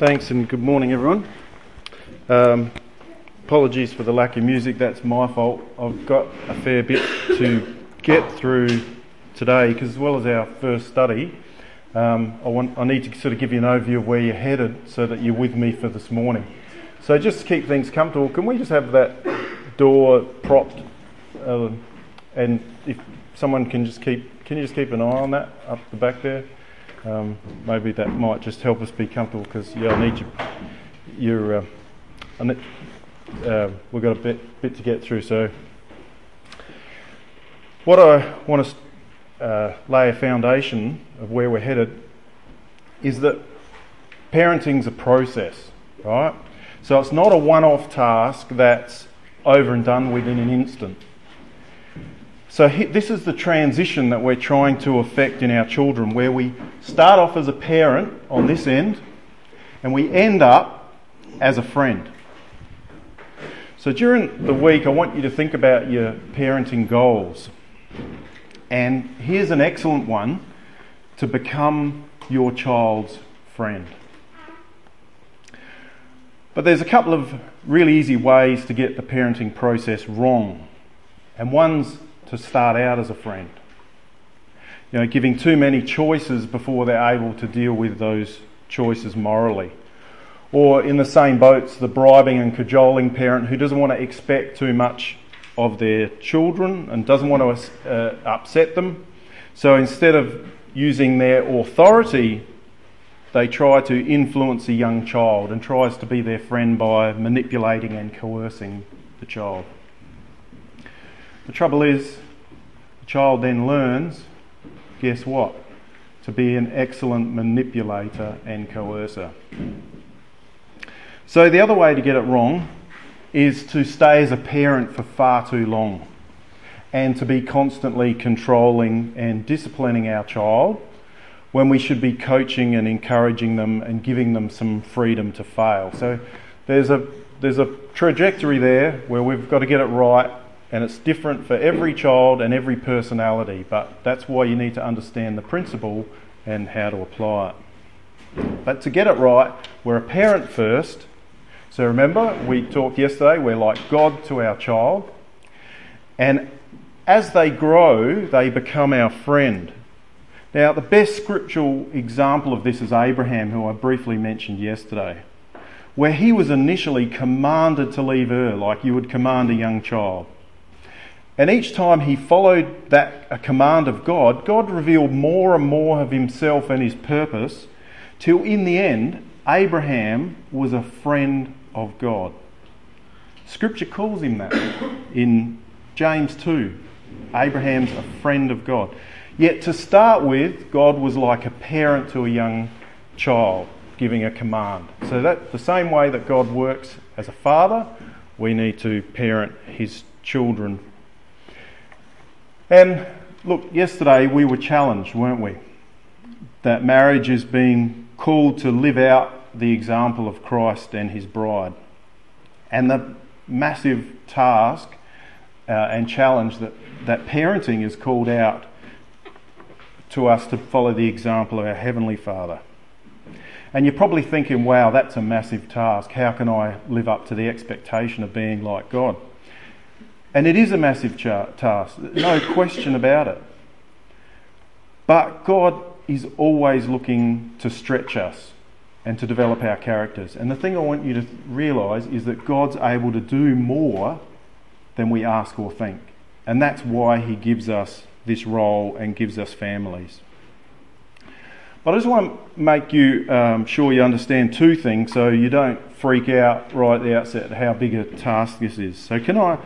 Thanks and good morning, everyone. Um, apologies for the lack of music, that's my fault. I've got a fair bit to get through today because, as well as our first study, um, I, want, I need to sort of give you an overview of where you're headed so that you're with me for this morning. So, just to keep things comfortable, can we just have that door propped? Uh, and if someone can just keep, can you just keep an eye on that up the back there? Um, maybe that might just help us be comfortable because yeah, I need you. Your, uh, uh, we've got a bit bit to get through. So, what I want to uh, lay a foundation of where we're headed is that parenting's a process, right? So it's not a one-off task that's over and done with in an instant. So, this is the transition that we're trying to effect in our children, where we start off as a parent on this end and we end up as a friend. So, during the week, I want you to think about your parenting goals. And here's an excellent one to become your child's friend. But there's a couple of really easy ways to get the parenting process wrong. And one's to start out as a friend. You know, giving too many choices before they're able to deal with those choices morally. Or in the same boats, the bribing and cajoling parent who doesn't want to expect too much of their children and doesn't want to uh, upset them. So instead of using their authority, they try to influence a young child and tries to be their friend by manipulating and coercing the child. The trouble is, child then learns, guess what? To be an excellent manipulator and coercer. So, the other way to get it wrong is to stay as a parent for far too long and to be constantly controlling and disciplining our child when we should be coaching and encouraging them and giving them some freedom to fail. So, there's a, there's a trajectory there where we've got to get it right and it's different for every child and every personality, but that's why you need to understand the principle and how to apply it. But to get it right, we're a parent first. So remember, we talked yesterday, we're like God to our child. And as they grow, they become our friend. Now, the best scriptural example of this is Abraham, who I briefly mentioned yesterday, where he was initially commanded to leave Ur, like you would command a young child. And each time he followed that a command of God, God revealed more and more of himself and his purpose, till in the end, Abraham was a friend of God. Scripture calls him that in James 2. Abraham's a friend of God. Yet to start with, God was like a parent to a young child, giving a command. So that the same way that God works as a father, we need to parent his children and look, yesterday we were challenged, weren't we? That marriage is being called to live out the example of Christ and his bride. And the massive task uh, and challenge that, that parenting is called out to us to follow the example of our Heavenly Father. And you're probably thinking, wow, that's a massive task. How can I live up to the expectation of being like God? And it is a massive task, no question about it. But God is always looking to stretch us and to develop our characters. And the thing I want you to realise is that God's able to do more than we ask or think. And that's why He gives us this role and gives us families. But I just want to make you um, sure you understand two things so you don't freak out right at the outset how big a task this is. So, can I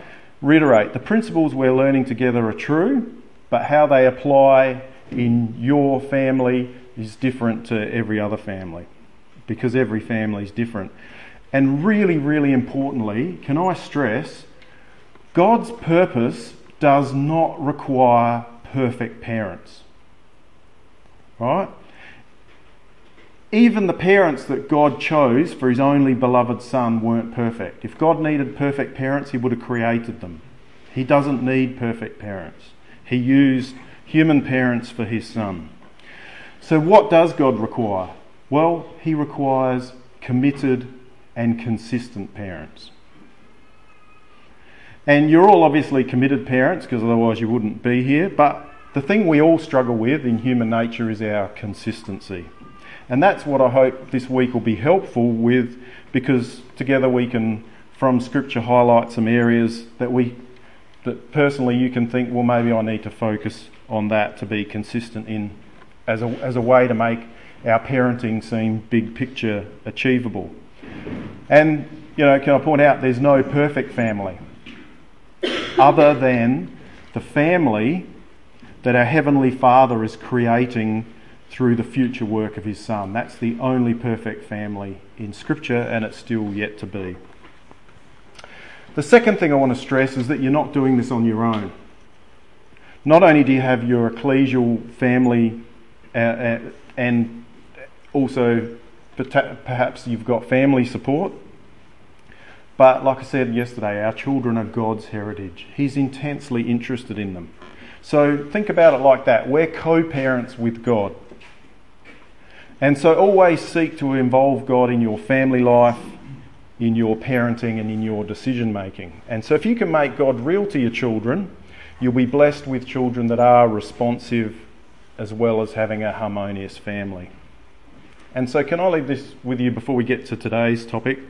reiterate the principles we're learning together are true, but how they apply in your family is different to every other family because every family is different. And really, really importantly, can I stress God's purpose does not require perfect parents. Right? Even the parents that God chose for his only beloved son weren't perfect. If God needed perfect parents, he would have created them. He doesn't need perfect parents. He used human parents for his son. So, what does God require? Well, he requires committed, and consistent parents. And you're all obviously committed parents because otherwise you wouldn't be here, but the thing we all struggle with in human nature is our consistency. And that's what I hope this week will be helpful with because together we can, from Scripture, highlight some areas that we, that personally you can think, well, maybe I need to focus on that to be consistent in as a, as a way to make our parenting seem big picture achievable. And, you know, can I point out there's no perfect family other than the family that our Heavenly Father is creating through the future work of His Son. That's the only perfect family in Scripture, and it's still yet to be. The second thing I want to stress is that you're not doing this on your own. Not only do you have your ecclesial family, uh, uh, and also perhaps you've got family support, but like I said yesterday, our children are God's heritage. He's intensely interested in them. So think about it like that. We're co parents with God. And so always seek to involve God in your family life, in your parenting, and in your decision making. And so if you can make God real to your children, you'll be blessed with children that are responsive as well as having a harmonious family. And so, can I leave this with you before we get to today's topic?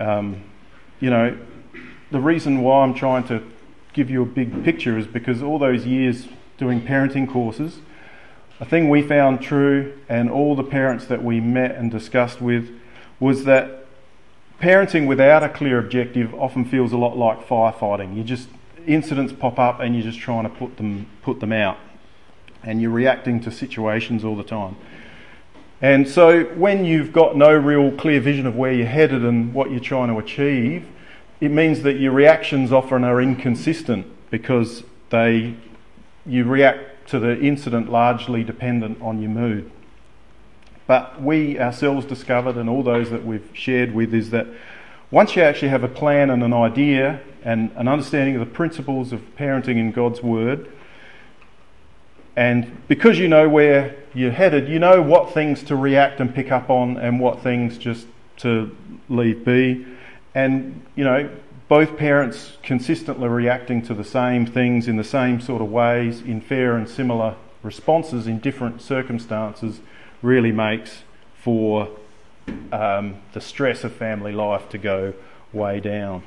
Um, you know, the reason why I'm trying to give you a big picture is because all those years doing parenting courses, a thing we found true, and all the parents that we met and discussed with, was that parenting without a clear objective often feels a lot like firefighting. You just incidents pop up and you're just trying to put them put them out, and you're reacting to situations all the time. And so, when you've got no real clear vision of where you're headed and what you're trying to achieve, it means that your reactions often are inconsistent because they you react to the incident largely dependent on your mood. But we ourselves discovered, and all those that we've shared with, is that once you actually have a plan and an idea and an understanding of the principles of parenting in God's Word, and because you know where you're headed, you know what things to react and pick up on and what things just to leave be. And, you know, both parents consistently reacting to the same things in the same sort of ways in fair and similar responses in different circumstances really makes for um, the stress of family life to go way down.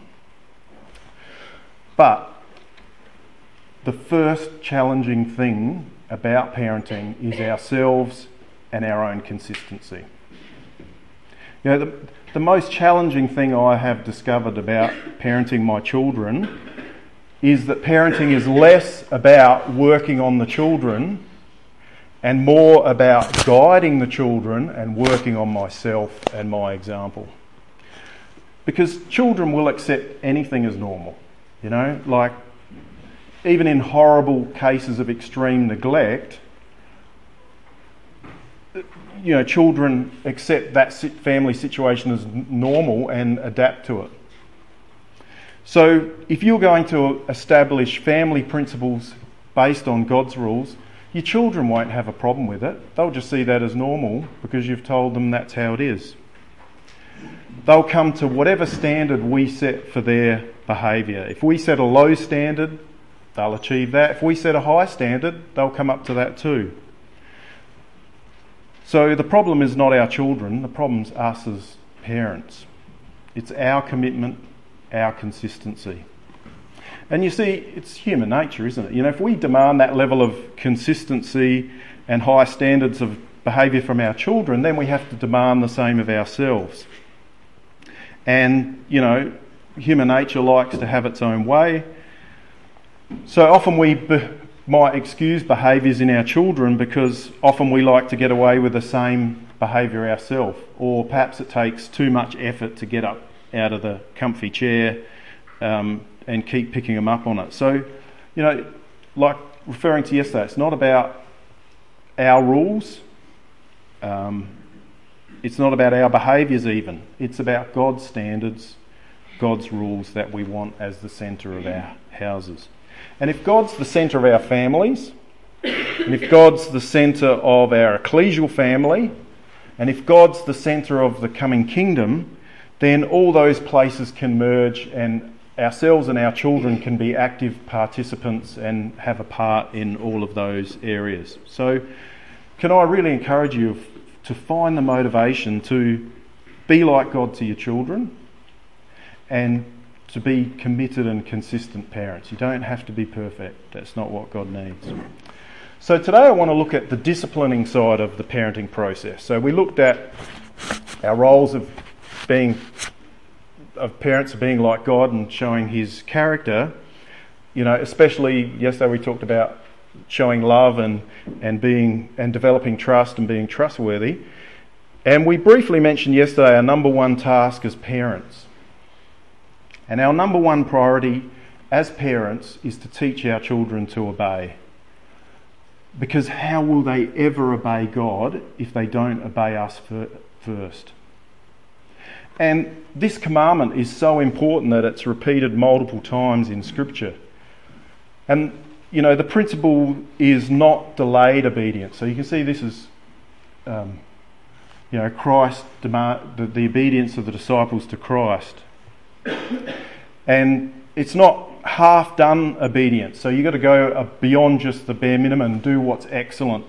But the first challenging thing about parenting is ourselves and our own consistency. You know, the, the most challenging thing I have discovered about parenting my children is that parenting is less about working on the children and more about guiding the children and working on myself and my example. Because children will accept anything as normal, you know, like even in horrible cases of extreme neglect, you know, children accept that family situation as normal and adapt to it. So, if you're going to establish family principles based on God's rules, your children won't have a problem with it. They'll just see that as normal because you've told them that's how it is. They'll come to whatever standard we set for their behaviour. If we set a low standard, they'll achieve that. If we set a high standard, they'll come up to that too. So the problem is not our children, the problem's us as parents. It's our commitment, our consistency. And you see, it's human nature, isn't it? You know, if we demand that level of consistency and high standards of behaviour from our children, then we have to demand the same of ourselves. And, you know, human nature likes to have its own way. So often we might excuse behaviours in our children because often we like to get away with the same behaviour ourselves, or perhaps it takes too much effort to get up out of the comfy chair um, and keep picking them up on it. So, you know, like referring to yesterday, it's not about our rules. Um, it's not about our behaviours even. It's about God's standards, God's rules that we want as the centre of our houses. And if God's the centre of our families, and if God's the centre of our ecclesial family, And if God's the centre of the coming kingdom, then all those places can merge and ourselves and our children can be active participants and have a part in all of those areas. So, can I really encourage you to find the motivation to be like God to your children and to be committed and consistent parents. You don't have to be perfect, that's not what God needs. So, today I want to look at the disciplining side of the parenting process. So, we looked at our roles of being of parents being like God and showing his character. You know, especially yesterday we talked about showing love and, and being and developing trust and being trustworthy. And we briefly mentioned yesterday our number one task as parents. And our number one priority as parents is to teach our children to obey. Because how will they ever obey God if they don't obey us first? And this commandment is so important that it's repeated multiple times in Scripture. And, you know, the principle is not delayed obedience. So you can see this is, um, you know, Christ, demand, the, the obedience of the disciples to Christ. And it's not half done obedience. So you've got to go beyond just the bare minimum and do what's excellent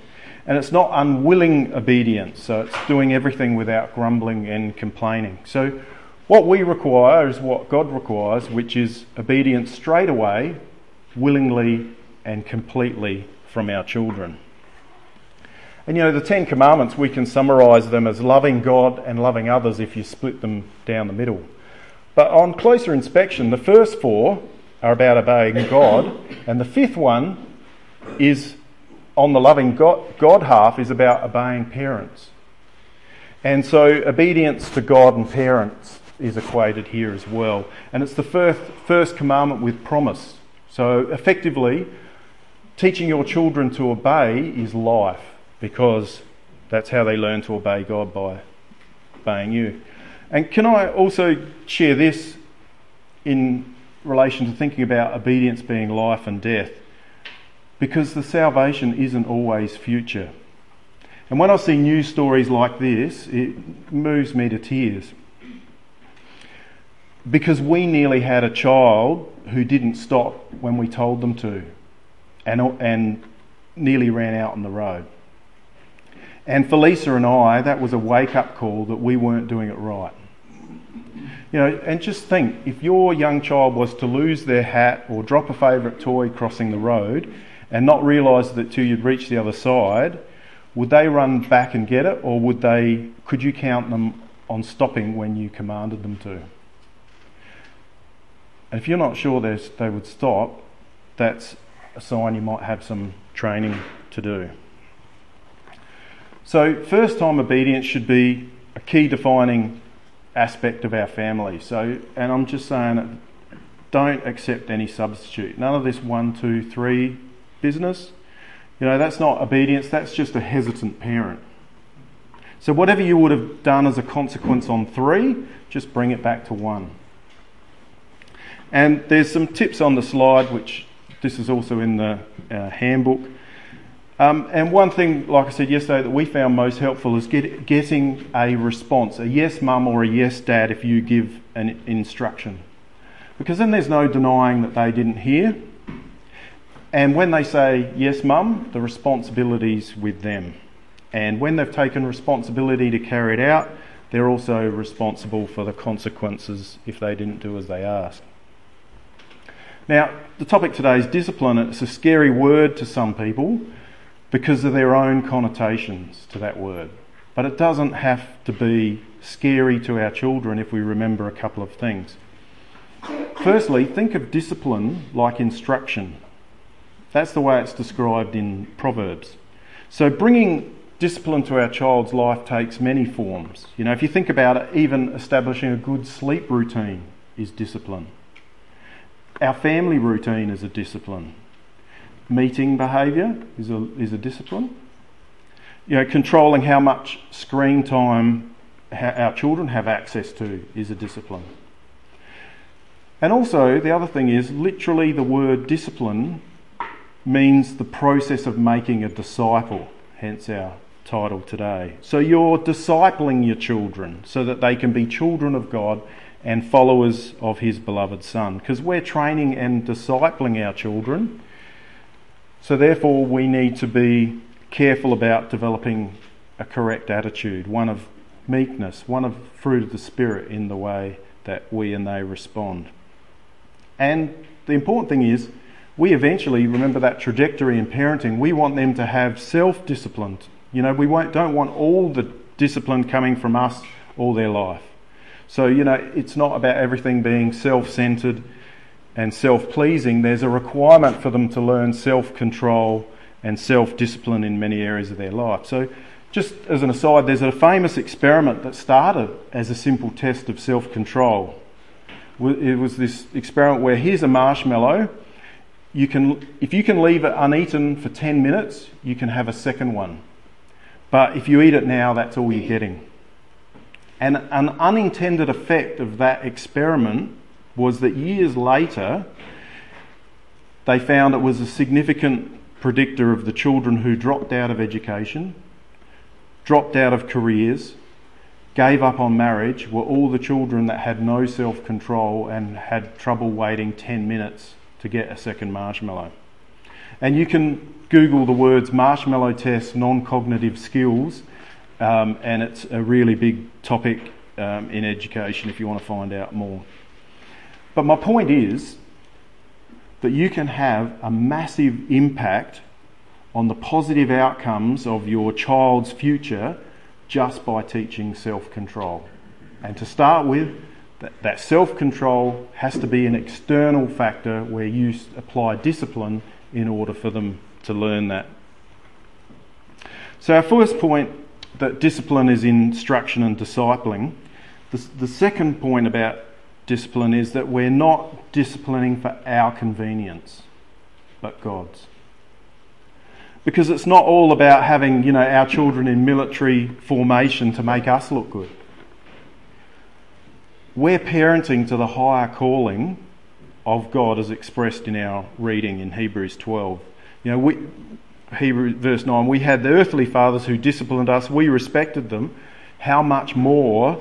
and it's not unwilling obedience, so it's doing everything without grumbling and complaining. So, what we require is what God requires, which is obedience straight away, willingly, and completely from our children. And you know, the Ten Commandments, we can summarise them as loving God and loving others if you split them down the middle. But on closer inspection, the first four are about obeying God, and the fifth one is on the loving God, God half is about obeying parents. And so obedience to God and parents is equated here as well. And it's the first, first commandment with promise. So effectively, teaching your children to obey is life because that's how they learn to obey God by obeying you. And can I also share this in relation to thinking about obedience being life and death? because the salvation isn't always future. And when I see news stories like this, it moves me to tears. Because we nearly had a child who didn't stop when we told them to and, and nearly ran out on the road. And for Lisa and I, that was a wake up call that we weren't doing it right. You know, and just think if your young child was to lose their hat or drop a favourite toy crossing the road, and not realise that till you'd reach the other side, would they run back and get it, or would they? Could you count them on stopping when you commanded them to? And if you're not sure they would stop, that's a sign you might have some training to do. So, first time obedience should be a key defining aspect of our family. So, and I'm just saying, don't accept any substitute. None of this one, two, three business. You know, that's not obedience, that's just a hesitant parent. So, whatever you would have done as a consequence on three, just bring it back to one. And there's some tips on the slide, which this is also in the uh, handbook. Um, and one thing, like I said yesterday, that we found most helpful is get, getting a response a yes, mum, or a yes, dad, if you give an instruction. Because then there's no denying that they didn't hear. And when they say, yes, mum, the responsibility's with them. And when they've taken responsibility to carry it out, they're also responsible for the consequences if they didn't do as they asked. Now, the topic today is discipline. It's a scary word to some people because of their own connotations to that word. But it doesn't have to be scary to our children if we remember a couple of things. Firstly, think of discipline like instruction. That's the way it's described in Proverbs. So bringing discipline to our child's life takes many forms. You know, if you think about it, even establishing a good sleep routine is discipline. Our family routine is a discipline. Meeting behaviour is a, is a discipline. You know, controlling how much screen time our children have access to is a discipline. And also, the other thing is literally the word discipline means the process of making a disciple, hence our title today. So you're discipling your children so that they can be children of God and followers of His beloved Son. Because we're training and discipling our children. So therefore, we need to be careful about developing a correct attitude, one of meekness, one of fruit of the Spirit in the way that we and they respond. And the important thing is, we eventually remember that trajectory in parenting. We want them to have self discipline. You know, we don't want all the discipline coming from us all their life. So, you know, it's not about everything being self centered and self pleasing. There's a requirement for them to learn self control and self discipline in many areas of their life. So, just as an aside, there's a famous experiment that started as a simple test of self control. It was this experiment where here's a marshmallow. You can, if you can leave it uneaten for 10 minutes, you can have a second one. But if you eat it now, that's all you're getting. And an unintended effect of that experiment was that years later, they found it was a significant predictor of the children who dropped out of education dropped out of careers, gave up on marriage were all the children that had no self control and had trouble waiting 10 minutes to get a second marshmallow. And you can Google the words marshmallow test, non cognitive skills, um, and it's a really big topic um, in education if you want to find out more. But my point is that you can have a massive impact on the positive outcomes of your child's future just by teaching self control. And to start with, that, self control has to be an external factor where you apply discipline in order for them to learn that. So, our first point that discipline is instruction and discipling. The, the second point about discipline is that we're not disciplining for our convenience, but God's because it's not all about having you know our children in military formation to make us look good. We're parenting to the higher calling of God as expressed in our reading in Hebrews 12. You know, we, Hebrew verse 9, we had the earthly fathers who disciplined us, we respected them. How much more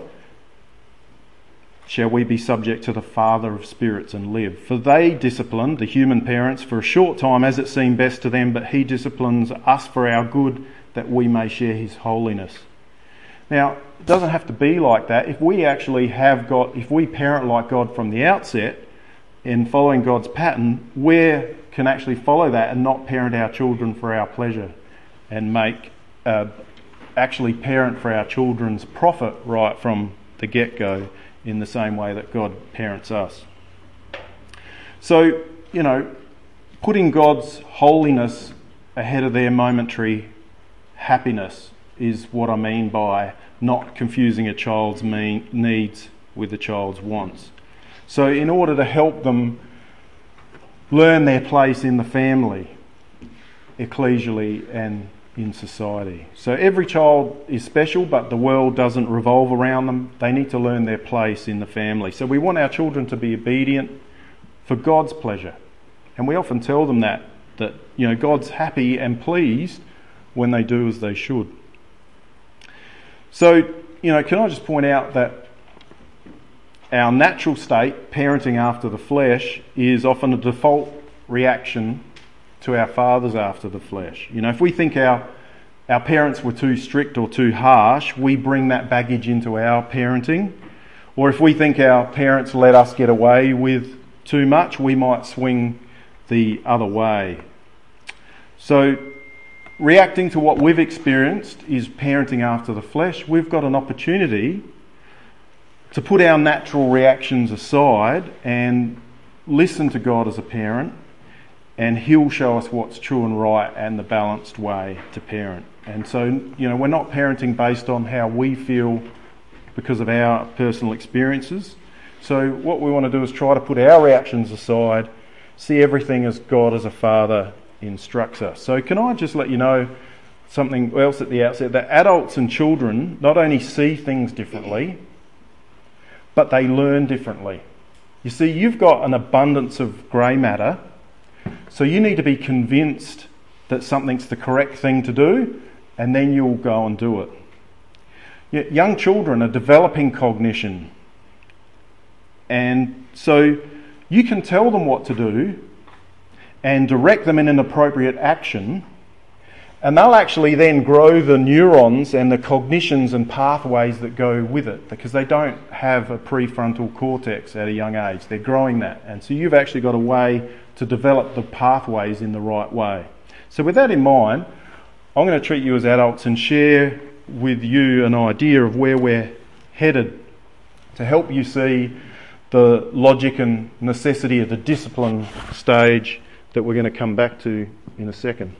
shall we be subject to the Father of spirits and live? For they disciplined the human parents for a short time as it seemed best to them, but he disciplines us for our good that we may share his holiness. Now, it doesn't have to be like that. If we actually have got, if we parent like God from the outset, in following God's pattern, we can actually follow that and not parent our children for our pleasure and make, uh, actually parent for our children's profit right from the get go in the same way that God parents us. So, you know, putting God's holiness ahead of their momentary happiness is what I mean by not confusing a child's needs with a child's wants. So, in order to help them learn their place in the family, ecclesially and in society. So every child is special, but the world doesn't revolve around them. They need to learn their place in the family. So we want our children to be obedient for God's pleasure. And we often tell them that, that you know, God's happy and pleased when they do as they should. So, you know, can I just point out that our natural state, parenting after the flesh, is often a default reaction to our fathers after the flesh. You know, if we think our our parents were too strict or too harsh, we bring that baggage into our parenting. Or if we think our parents let us get away with too much, we might swing the other way. So, reacting to what we've experienced is parenting after the flesh. We've got an opportunity to put our natural reactions aside and listen to God as a parent and He'll show us what's true and right and the balanced way to parent. And so, you know, we're not parenting based on how we feel because of our personal experiences. So, what we want to do is try to put our reactions aside, see everything as God as a father instructs us. So, can I just let you know something else at the outset that adults and children not only see things differently, but they learn differently. You see, you've got an abundance of grey matter so you need to be convinced that something's the correct thing to do, and then you'll go and do it. Yet young children are developing cognition, and so you can tell them what to do and direct them in an appropriate action and they'll actually then grow the neurons and the cognitions and pathways that go with it because they don't have a prefrontal cortex at a young age. They're growing that. And so you've actually got a way to develop the pathways in the right way. So, with that in mind, I'm going to treat you as adults and share with you an idea of where we're headed to help you see the logic and necessity of the discipline stage that we're going to come back to in a second.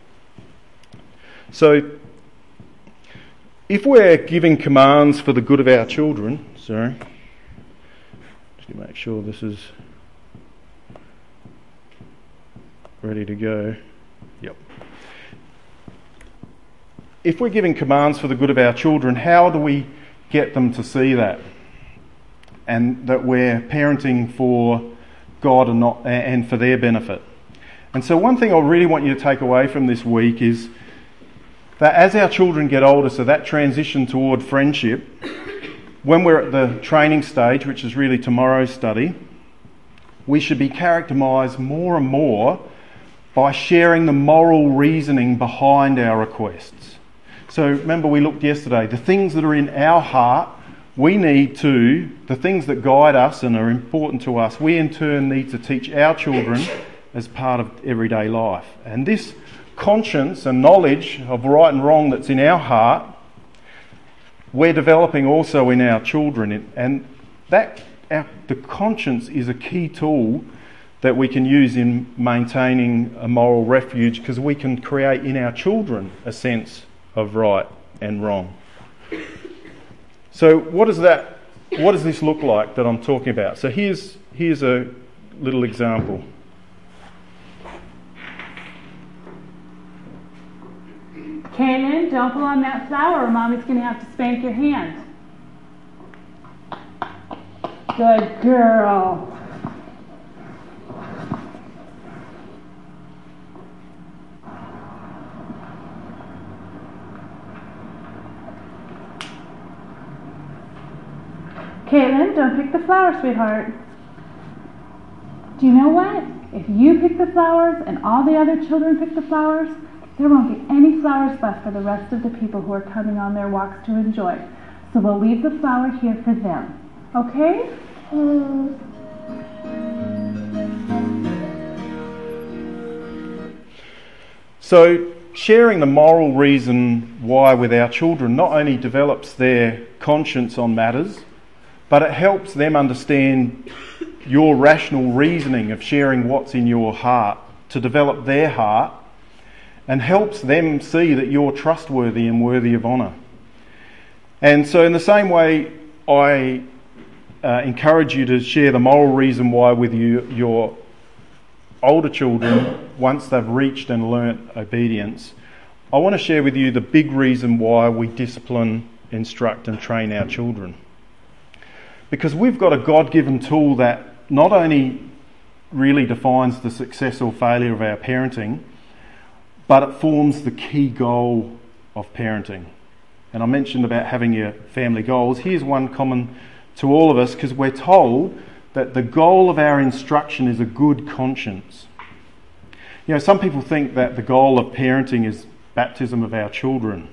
So, if we're giving commands for the good of our children, sorry, just to make sure this is ready to go. Yep. If we're giving commands for the good of our children, how do we get them to see that? And that we're parenting for God and not and for their benefit. And so one thing I really want you to take away from this week is that as our children get older, so that transition toward friendship, when we're at the training stage, which is really tomorrow's study, we should be characterised more and more by sharing the moral reasoning behind our requests. So remember, we looked yesterday, the things that are in our heart, we need to, the things that guide us and are important to us, we in turn need to teach our children as part of everyday life. And this conscience and knowledge of right and wrong that's in our heart, we're developing also in our children. And that our, the conscience is a key tool that we can use in maintaining a moral refuge because we can create in our children a sense of right and wrong. So, what does that? What does this look like that I'm talking about? So here's here's a little example. Kaylin, don't pull on that flower or mommy's going to have to spank your hand. Good girl. Caitlin, don't pick the flower, sweetheart. Do you know what? If you pick the flowers and all the other children pick the flowers, there won't be any flowers left for the rest of the people who are coming on their walks to enjoy. So we'll leave the flower here for them. Okay? So, sharing the moral reason why with our children not only develops their conscience on matters, but it helps them understand your rational reasoning of sharing what's in your heart to develop their heart and helps them see that you're trustworthy and worthy of honour. And so, in the same way, I uh, encourage you to share the moral reason why with you, your older children once they've reached and learnt obedience. I want to share with you the big reason why we discipline, instruct, and train our children. Because we've got a God given tool that not only really defines the success or failure of our parenting, but it forms the key goal of parenting. And I mentioned about having your family goals. Here's one common to all of us because we're told that the goal of our instruction is a good conscience. You know, some people think that the goal of parenting is baptism of our children.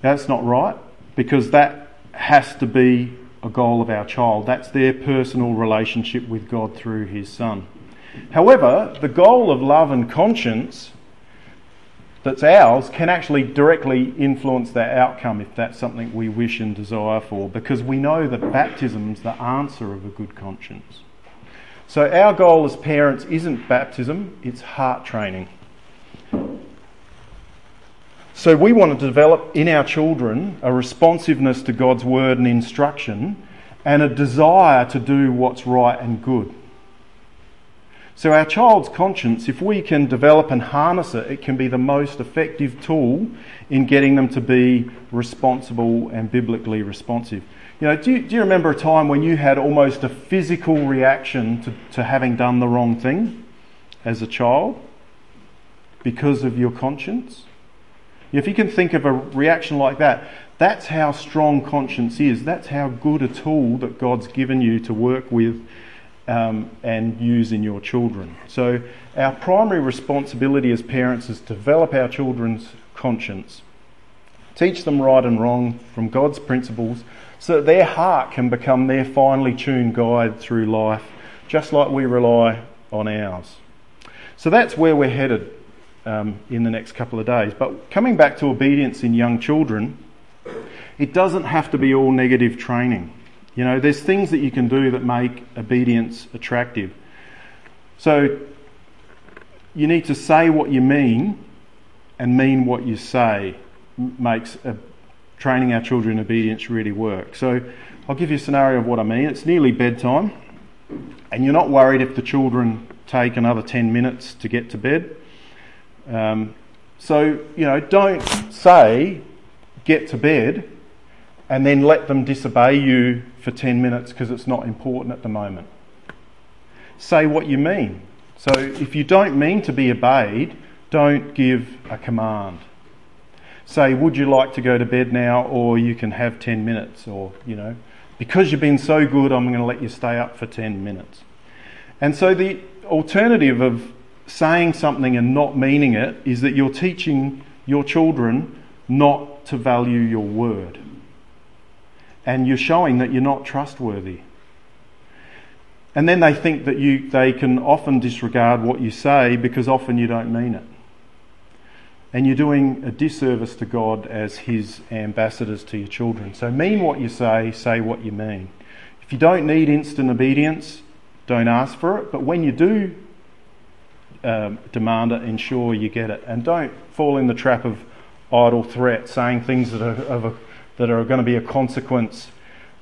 That's not right because that has to be a goal of our child. That's their personal relationship with God through His Son. However, the goal of love and conscience that's ours can actually directly influence that outcome if that's something we wish and desire for, because we know that baptism's the answer of a good conscience. So our goal as parents isn't baptism, it's heart training. So we want to develop in our children a responsiveness to God's word and instruction and a desire to do what's right and good. So, our child's conscience, if we can develop and harness it, it can be the most effective tool in getting them to be responsible and biblically responsive. You know, do you, do you remember a time when you had almost a physical reaction to, to having done the wrong thing as a child because of your conscience? If you can think of a reaction like that, that's how strong conscience is. That's how good a tool that God's given you to work with um, and use in your children. So, our primary responsibility as parents is to develop our children's conscience, teach them right and wrong from God's principles, so that their heart can become their finely tuned guide through life, just like we rely on ours. So, that's where we're headed um, in the next couple of days. But coming back to obedience in young children, it doesn't have to be all negative training. You know, there's things that you can do that make obedience attractive. So you need to say what you mean and mean what you say makes a, training our children in obedience really work. So I'll give you a scenario of what I mean. It's nearly bedtime, and you're not worried if the children take another 10 minutes to get to bed. Um, so, you know, don't say, get to bed, and then let them disobey you for 10 minutes because it's not important at the moment. Say what you mean. So if you don't mean to be obeyed, don't give a command. Say, would you like to go to bed now, or you can have 10 minutes, or, you know, because you've been so good, I'm going to let you stay up for 10 minutes. And so the alternative of saying something and not meaning it is that you're teaching your children not to value your word and you're showing that you're not trustworthy. And then they think that you, they can often disregard what you say because often you don't mean it. And you're doing a disservice to God as His ambassadors to your children. So mean what you say, say what you mean. If you don't need instant obedience, don't ask for it. But when you do um, demand it, ensure you get it. And don't fall in the trap of idle threat, saying things that are a that are going to be a consequence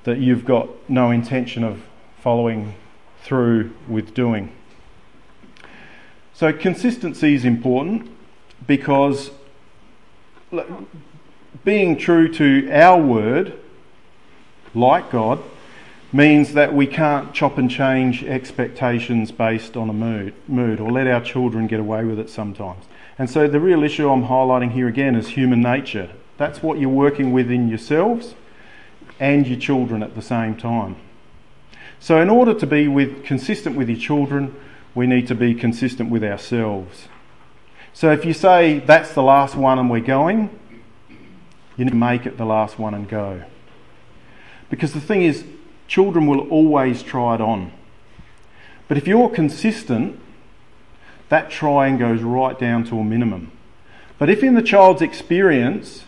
that you've got no intention of following through with doing. So, consistency is important because being true to our word, like God, means that we can't chop and change expectations based on a mood, mood or let our children get away with it sometimes. And so, the real issue I'm highlighting here again is human nature. That's what you're working with in yourselves and your children at the same time. So, in order to be with, consistent with your children, we need to be consistent with ourselves. So, if you say that's the last one and we're going, you need to make it the last one and go. Because the thing is, children will always try it on. But if you're consistent, that trying goes right down to a minimum. But if in the child's experience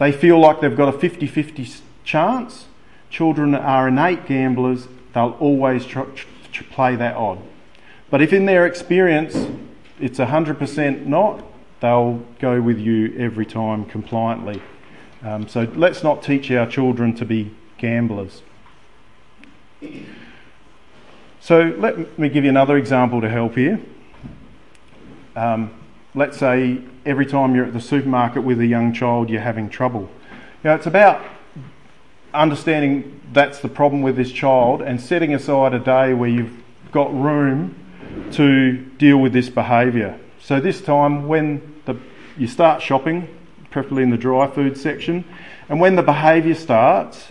they feel like they've got a 50 50 chance. Children are innate gamblers, they'll always play that odd. But if in their experience it's 100% not, they'll go with you every time compliantly. Um, so let's not teach our children to be gamblers. So let me give you another example to help here. Um, let's say every time you're at the supermarket with a young child, you're having trouble. You know, it's about understanding that's the problem with this child and setting aside a day where you've got room to deal with this behaviour. So this time, when the, you start shopping, preferably in the dry food section, and when the behaviour starts,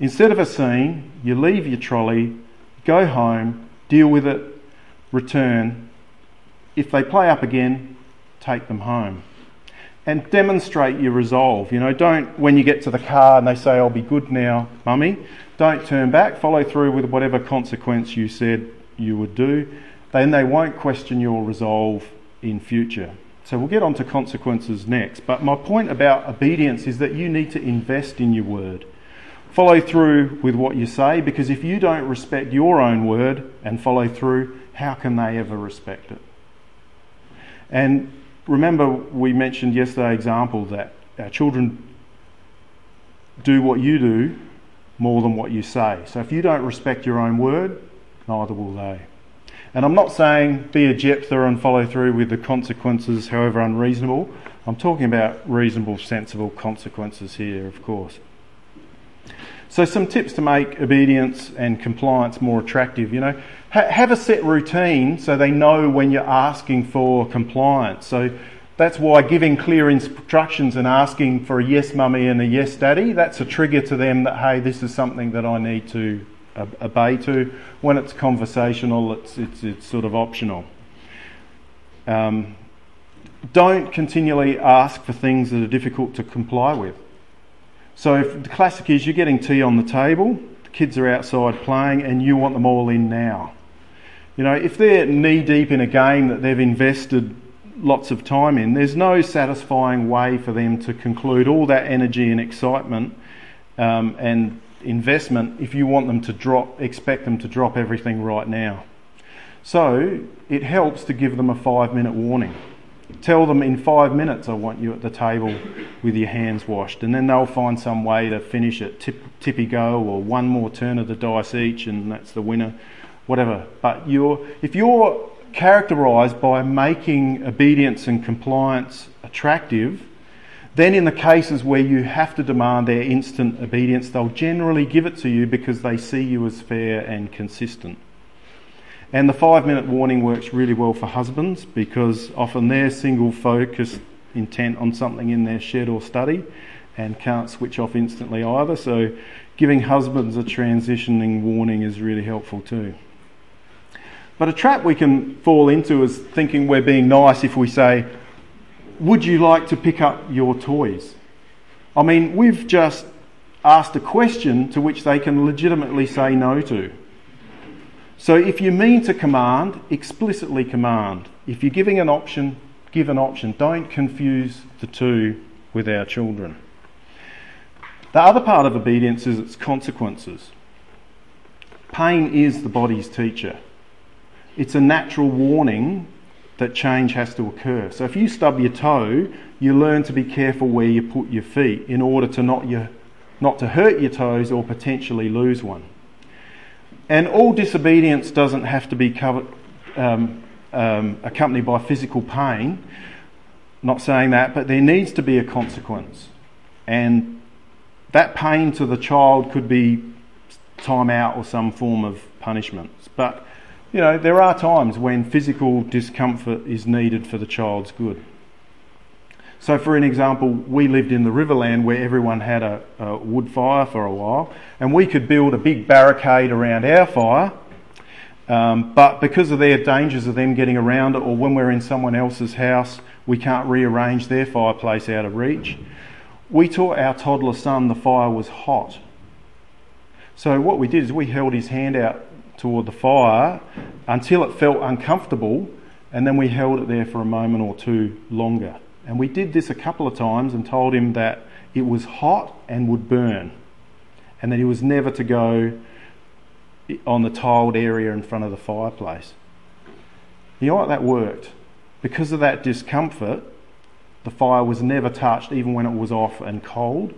instead of a scene, you leave your trolley, go home, deal with it, return. If they play up again, take them home. And demonstrate your resolve. You know, don't, when you get to the car and they say, I'll be good now, mummy, don't turn back. Follow through with whatever consequence you said you would do. Then they won't question your resolve in future. So we'll get on to consequences next. But my point about obedience is that you need to invest in your word. Follow through with what you say because if you don't respect your own word and follow through, how can they ever respect it? And remember, we mentioned yesterday example that our children do what you do more than what you say. So if you don't respect your own word, neither will they. And I'm not saying be a Jephthah and follow through with the consequences, however unreasonable. I'm talking about reasonable, sensible consequences here, of course. So, some tips to make obedience and compliance more attractive. You know, ha- have a set routine so they know when you're asking for compliance. So, That's why giving clear instructions and asking for a yes mummy and a yes daddy, that's a trigger to them that, hey, this is something that I need to obey to. When it's conversational, it's, it's, it's sort of optional. Um, don't continually ask for things that are difficult to comply with. So the classic is you're getting tea on the table, the kids are outside playing, and you want them all in now. You know, if they're knee deep in a game that they've invested lots of time in, there's no satisfying way for them to conclude all that energy and excitement um, and investment if you want them to drop, expect them to drop everything right now. So it helps to give them a five minute warning. Tell them in five minutes, I want you at the table with your hands washed, and then they'll find some way to finish it tip, tippy go or one more turn of the dice each, and that's the winner, whatever. But you're, if you're characterised by making obedience and compliance attractive, then in the cases where you have to demand their instant obedience, they'll generally give it to you because they see you as fair and consistent. And the five minute warning works really well for husbands because often they're single focused, intent on something in their shed or study and can't switch off instantly either. So giving husbands a transitioning warning is really helpful too. But a trap we can fall into is thinking we're being nice if we say, Would you like to pick up your toys? I mean, we've just asked a question to which they can legitimately say no to. So if you mean to command, explicitly command. If you're giving an option, give an option. Don't confuse the two with our children. The other part of obedience is its consequences. Pain is the body's teacher. It's a natural warning that change has to occur. So if you stub your toe, you learn to be careful where you put your feet in order to not, your, not to hurt your toes or potentially lose one. And all disobedience doesn't have to be covered, um, um, accompanied by physical pain. Not saying that, but there needs to be a consequence. And that pain to the child could be time out or some form of punishment. But, you know, there are times when physical discomfort is needed for the child's good. So, for an example, we lived in the Riverland where everyone had a, a, wood fire for a while, and we could build a big barricade around our fire. Um, but because of their dangers of them getting around it, or when we're in someone else's house, we can't rearrange their fireplace out of reach. We taught our toddler son the fire was hot. So, what we did is we held his hand out toward the fire until it felt uncomfortable, and then we held it there for a moment or two longer. And we did this a couple of times and told him that it was hot and would burn, and that he was never to go on the tiled area in front of the fireplace. You know what? That worked. Because of that discomfort, the fire was never touched, even when it was off and cold.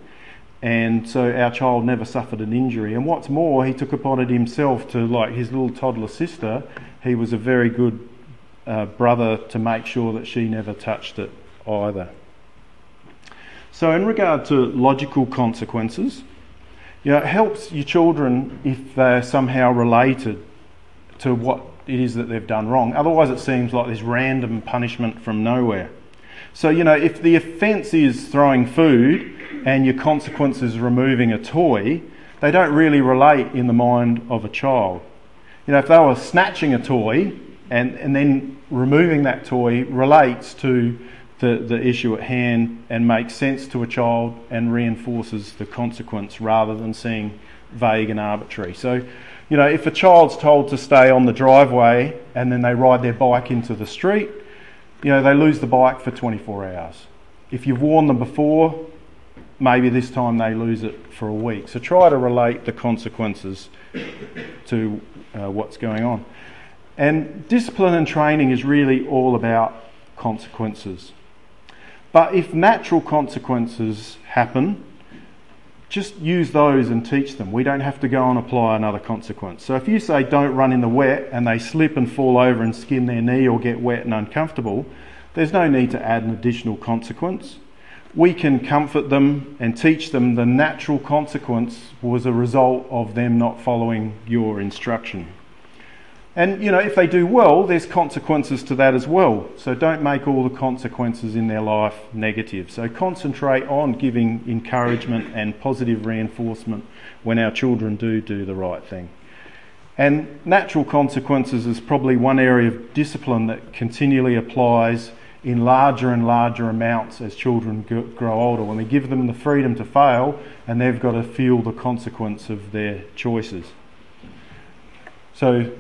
And so our child never suffered an injury. And what's more, he took upon it himself to, like his little toddler sister, he was a very good uh, brother to make sure that she never touched it either. So, in regard to logical consequences, you know, it helps your children if they're somehow related to what it is that they've done wrong. Otherwise, it seems like this random punishment from nowhere. So, you know, if the offence is throwing food and your consequence is removing a toy, they don't really relate in the mind of a child. You know, if they were snatching a toy and, and then removing that toy relates to the, the issue at hand and makes sense to a child and reinforces the consequence rather than seeing vague and arbitrary. So, you know, if a child's told to stay on the driveway and then they ride their bike into the street, you know, they lose the bike for 24 hours. If you've warned them before, maybe this time they lose it for a week. So try to relate the consequences to uh, what's going on. And discipline and training is really all about consequences. But if natural consequences happen, just use those and teach them. We don't have to go and apply another consequence. So if you say don't run in the wet and they slip and fall over and skin their knee or get wet and uncomfortable, there's no need to add an additional consequence. We can comfort them and teach them the natural consequence was a result of them not following your instruction. And, you know, if they do well, there's consequences to that as well. So don't make all the consequences in their life negative. So concentrate on giving encouragement and positive reinforcement when our children do do the right thing. And natural consequences is probably one area of discipline that continually applies in larger and larger amounts as children grow older. When we give them the freedom to fail, and they've got to feel the consequence of their choices. So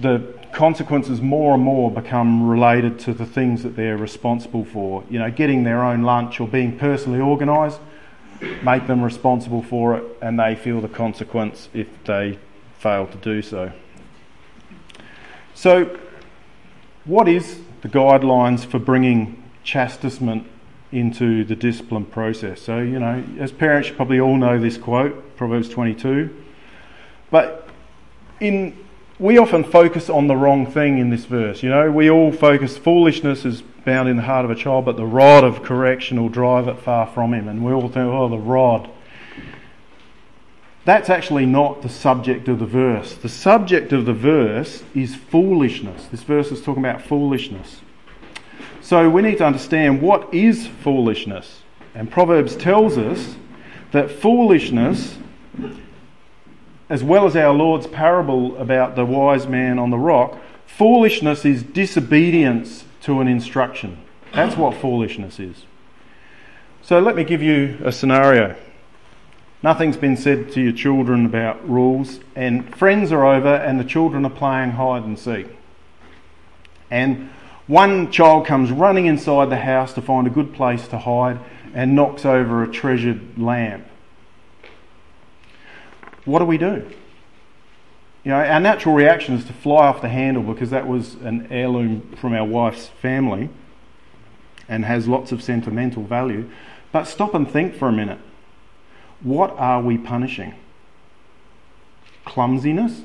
the consequences more and more become related to the things that they're responsible for. You know, getting their own lunch or being personally organised, make them responsible for it, and they feel the consequence if they fail to do so. So, what is the guidelines for bringing chastisement into the discipline process? So, you know, as parents, you probably all know this quote, Proverbs 22. But in we often focus on the wrong thing in this verse. You know, we all focus, foolishness is bound in the heart of a child, but the rod of correction will drive it far from him. And we all think, oh, the rod. That's actually not the subject of the verse. The subject of the verse is foolishness. This verse is talking about foolishness. So we need to understand what is foolishness. And Proverbs tells us that foolishness as well as our Lord's parable about the wise man on the rock, foolishness is disobedience to an instruction. That's what foolishness is. So let me give you a scenario. Nothing's been said to your children about rules, and friends are over, and the children are playing hide and seek. And one child comes running inside the house to find a good place to hide and knocks over a treasured lamp what do we do? You know, our natural reaction is to fly off the handle because that was an heirloom from our wife's family and has lots of sentimental value. But stop and think for a minute. What are we punishing? Clumsiness?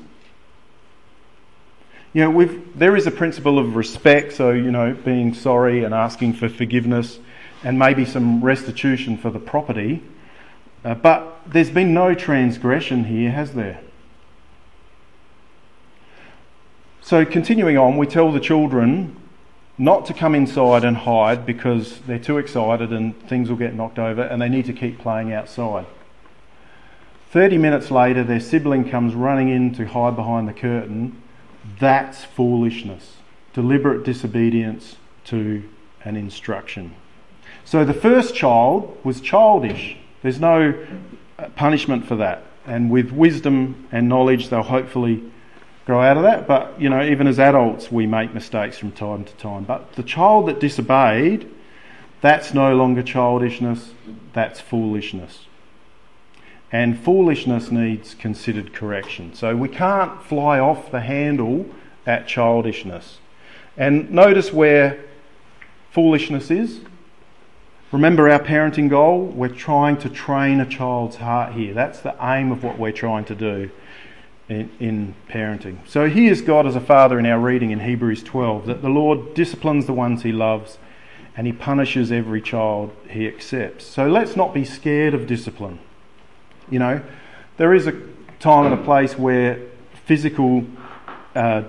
You know, there is a principle of respect, so, you know, being sorry and asking for forgiveness and maybe some restitution for the property. Uh, but there's been no transgression here, has there? So, continuing on, we tell the children not to come inside and hide because they're too excited and things will get knocked over and they need to keep playing outside. 30 minutes later, their sibling comes running in to hide behind the curtain. That's foolishness, deliberate disobedience to an instruction. So the first child was childish. There's no uh, punishment for that. And with wisdom and knowledge, they'll hopefully grow out of that. But, you know, even as adults, we make mistakes from time to time. But the child that disobeyed, that's no longer childishness, that's foolishness. And foolishness needs considered correction. So we can't fly off the handle at childishness. And notice where foolishness is Remember our parenting goal? We're trying to train a child's heart here. That's the aim of what we're trying to do in, in, parenting. So here's God as a father in our reading in Hebrews 12 that the Lord disciplines the ones he loves and he punishes every child he accepts. So let's not be scared of discipline. You know, there is a time and a place where physical uh,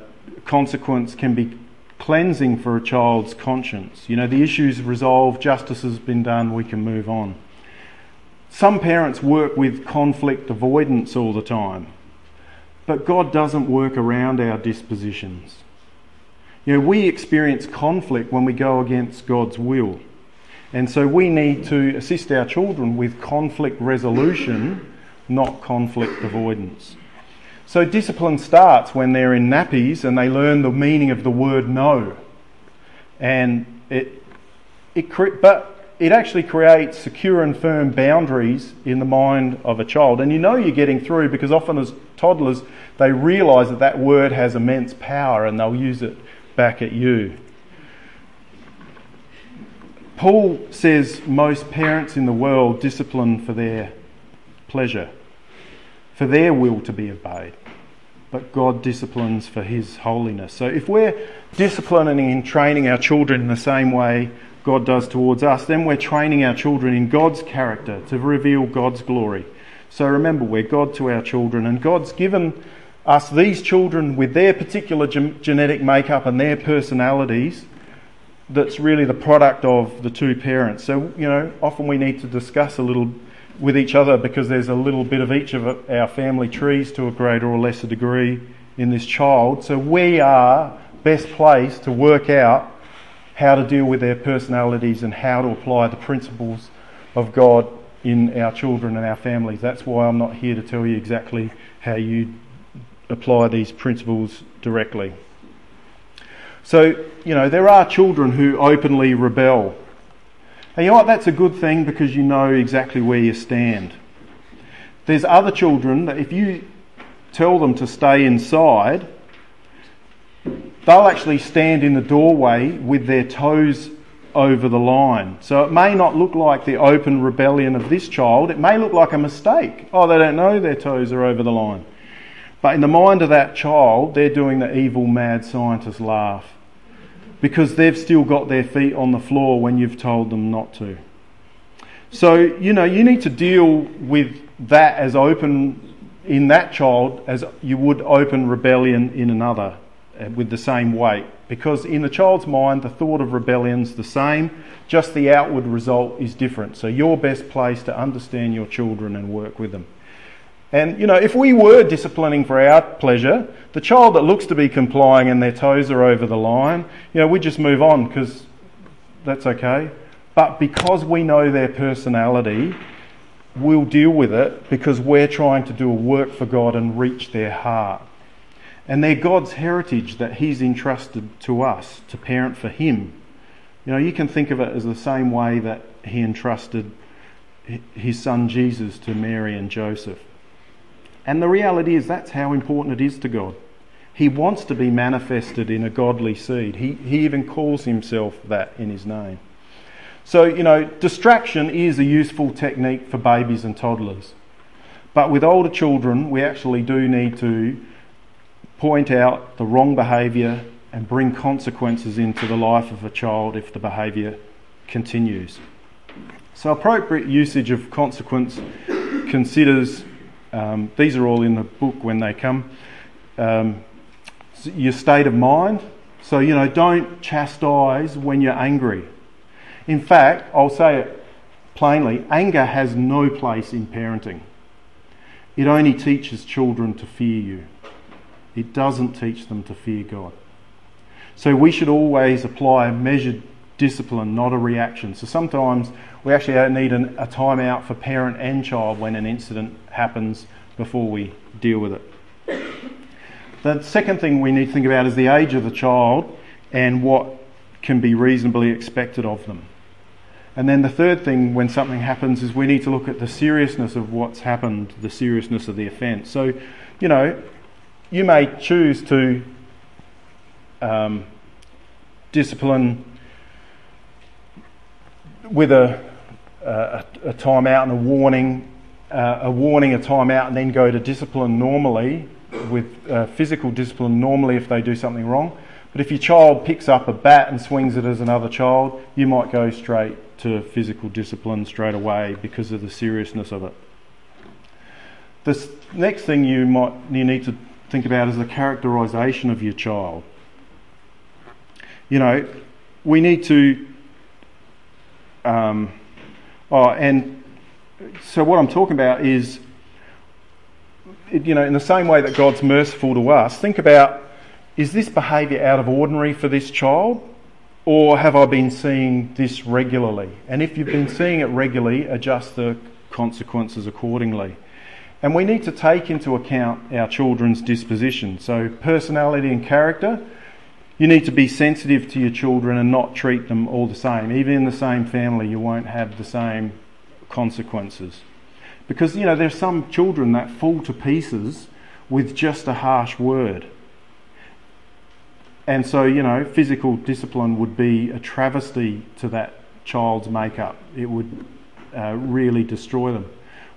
consequence can be cleansing for a child's conscience. You know, the issue's resolved, justice has been done, we can move on. Some parents work with conflict avoidance all the time, but God doesn't work around our dispositions. You know, we experience conflict when we go against God's will. And so we need to assist our children with conflict resolution, not conflict avoidance. So discipline starts when they're in nappies and they learn the meaning of the word no. And it, it cre- but it actually creates secure and firm boundaries in the mind of a child. And you know you're getting through because often as toddlers, they realise that that word has immense power and they'll use it back at you. Paul says most parents in the world discipline for their pleasure, for their will to be obeyed but God disciplines for His holiness. So if we're disciplining and training our children in the same way God does towards us, then we're training our children in God's character to reveal God's glory. So remember, we're God to our children, and God's given us, these children with their particular gen- genetic makeup and their personalities, that's really the product of the two parents. So, you know, often we need to discuss a little with each other because there's a little bit of each of our family trees to a greater or lesser degree in this child. So we are best placed to work out how to deal with their personalities and how to apply the principles of God in our children and our families. That's why I'm not here to tell you exactly how you apply these principles directly. So, you know, there are children who openly rebel. And you know what? That's a good thing because you know exactly where you stand. There's other children that if you tell them to stay inside, they'll actually stand in the doorway with their toes over the line. So it may not look like the open rebellion of this child, it may look like a mistake. Oh, they don't know their toes are over the line. But in the mind of that child, they're doing the evil mad scientist laugh because they've still got their feet on the floor when you've told them not to. So, you know, you need to deal with that as open in that child as you would open rebellion in another uh, with the same weight. Because in the child's mind, the thought of rebellion's the same, just the outward result is different. So you're best placed to understand your children and work with them. And, you know, if we were disciplining for our pleasure, the child that looks to be complying and their toes are over the line, you know, we just move on because that's okay. But because we know their personality, we'll deal with it because we're trying to do a work for God and reach their heart. And they're God's heritage that He's entrusted to us to parent for Him. You know, you can think of it as the same way that He entrusted His son Jesus to Mary and Joseph. And the reality is that's how important it is to God. He wants to be manifested in a godly seed. He, he even calls himself that in his name. So, you know, distraction is a useful technique for babies and toddlers. But with older children, we actually do need to point out the wrong behaviour and bring consequences into the life of a child if the behaviour continues. So, appropriate usage of consequence considers um, these are all in the book when they come. Um, your state of mind. So, you know, don't chastise when you're angry. In fact, I'll say it plainly anger has no place in parenting. It only teaches children to fear you, it doesn't teach them to fear God. So, we should always apply a measured discipline, not a reaction. So, sometimes we actually need an, a time out for parent and child when an incident happens before we deal with it. The second thing we need to think about is the age of the child and what can be reasonably expected of them. And then the third thing when something happens is we need to look at the seriousness of what's happened, the seriousness of the offence. So, you know, you may choose to um, discipline with a, a, a time out and a warning uh, a warning, a timeout, and then go to discipline normally with uh, physical discipline normally if they do something wrong. But if your child picks up a bat and swings it as another child, you might go straight to physical discipline straight away because of the seriousness of it. The next thing you might you need to think about is the characterisation of your child. You know, we need to. Um, oh, and so what I'm talking about is, you know, in the same way that God's merciful to us, think about is this behaviour out of ordinary for this child? Or have I been seeing this regularly? And if you've been seeing it regularly, adjust the consequences accordingly. And we need to take into account our children's disposition. So, personality and character, you need to be sensitive to your children and not treat them all the same. Even in the same family, you won't have the same consequences. Because, you know, there's some children that fall to pieces with just a harsh word. And so, you know, physical discipline would be a travesty to that child's makeup. It would uh, really destroy them.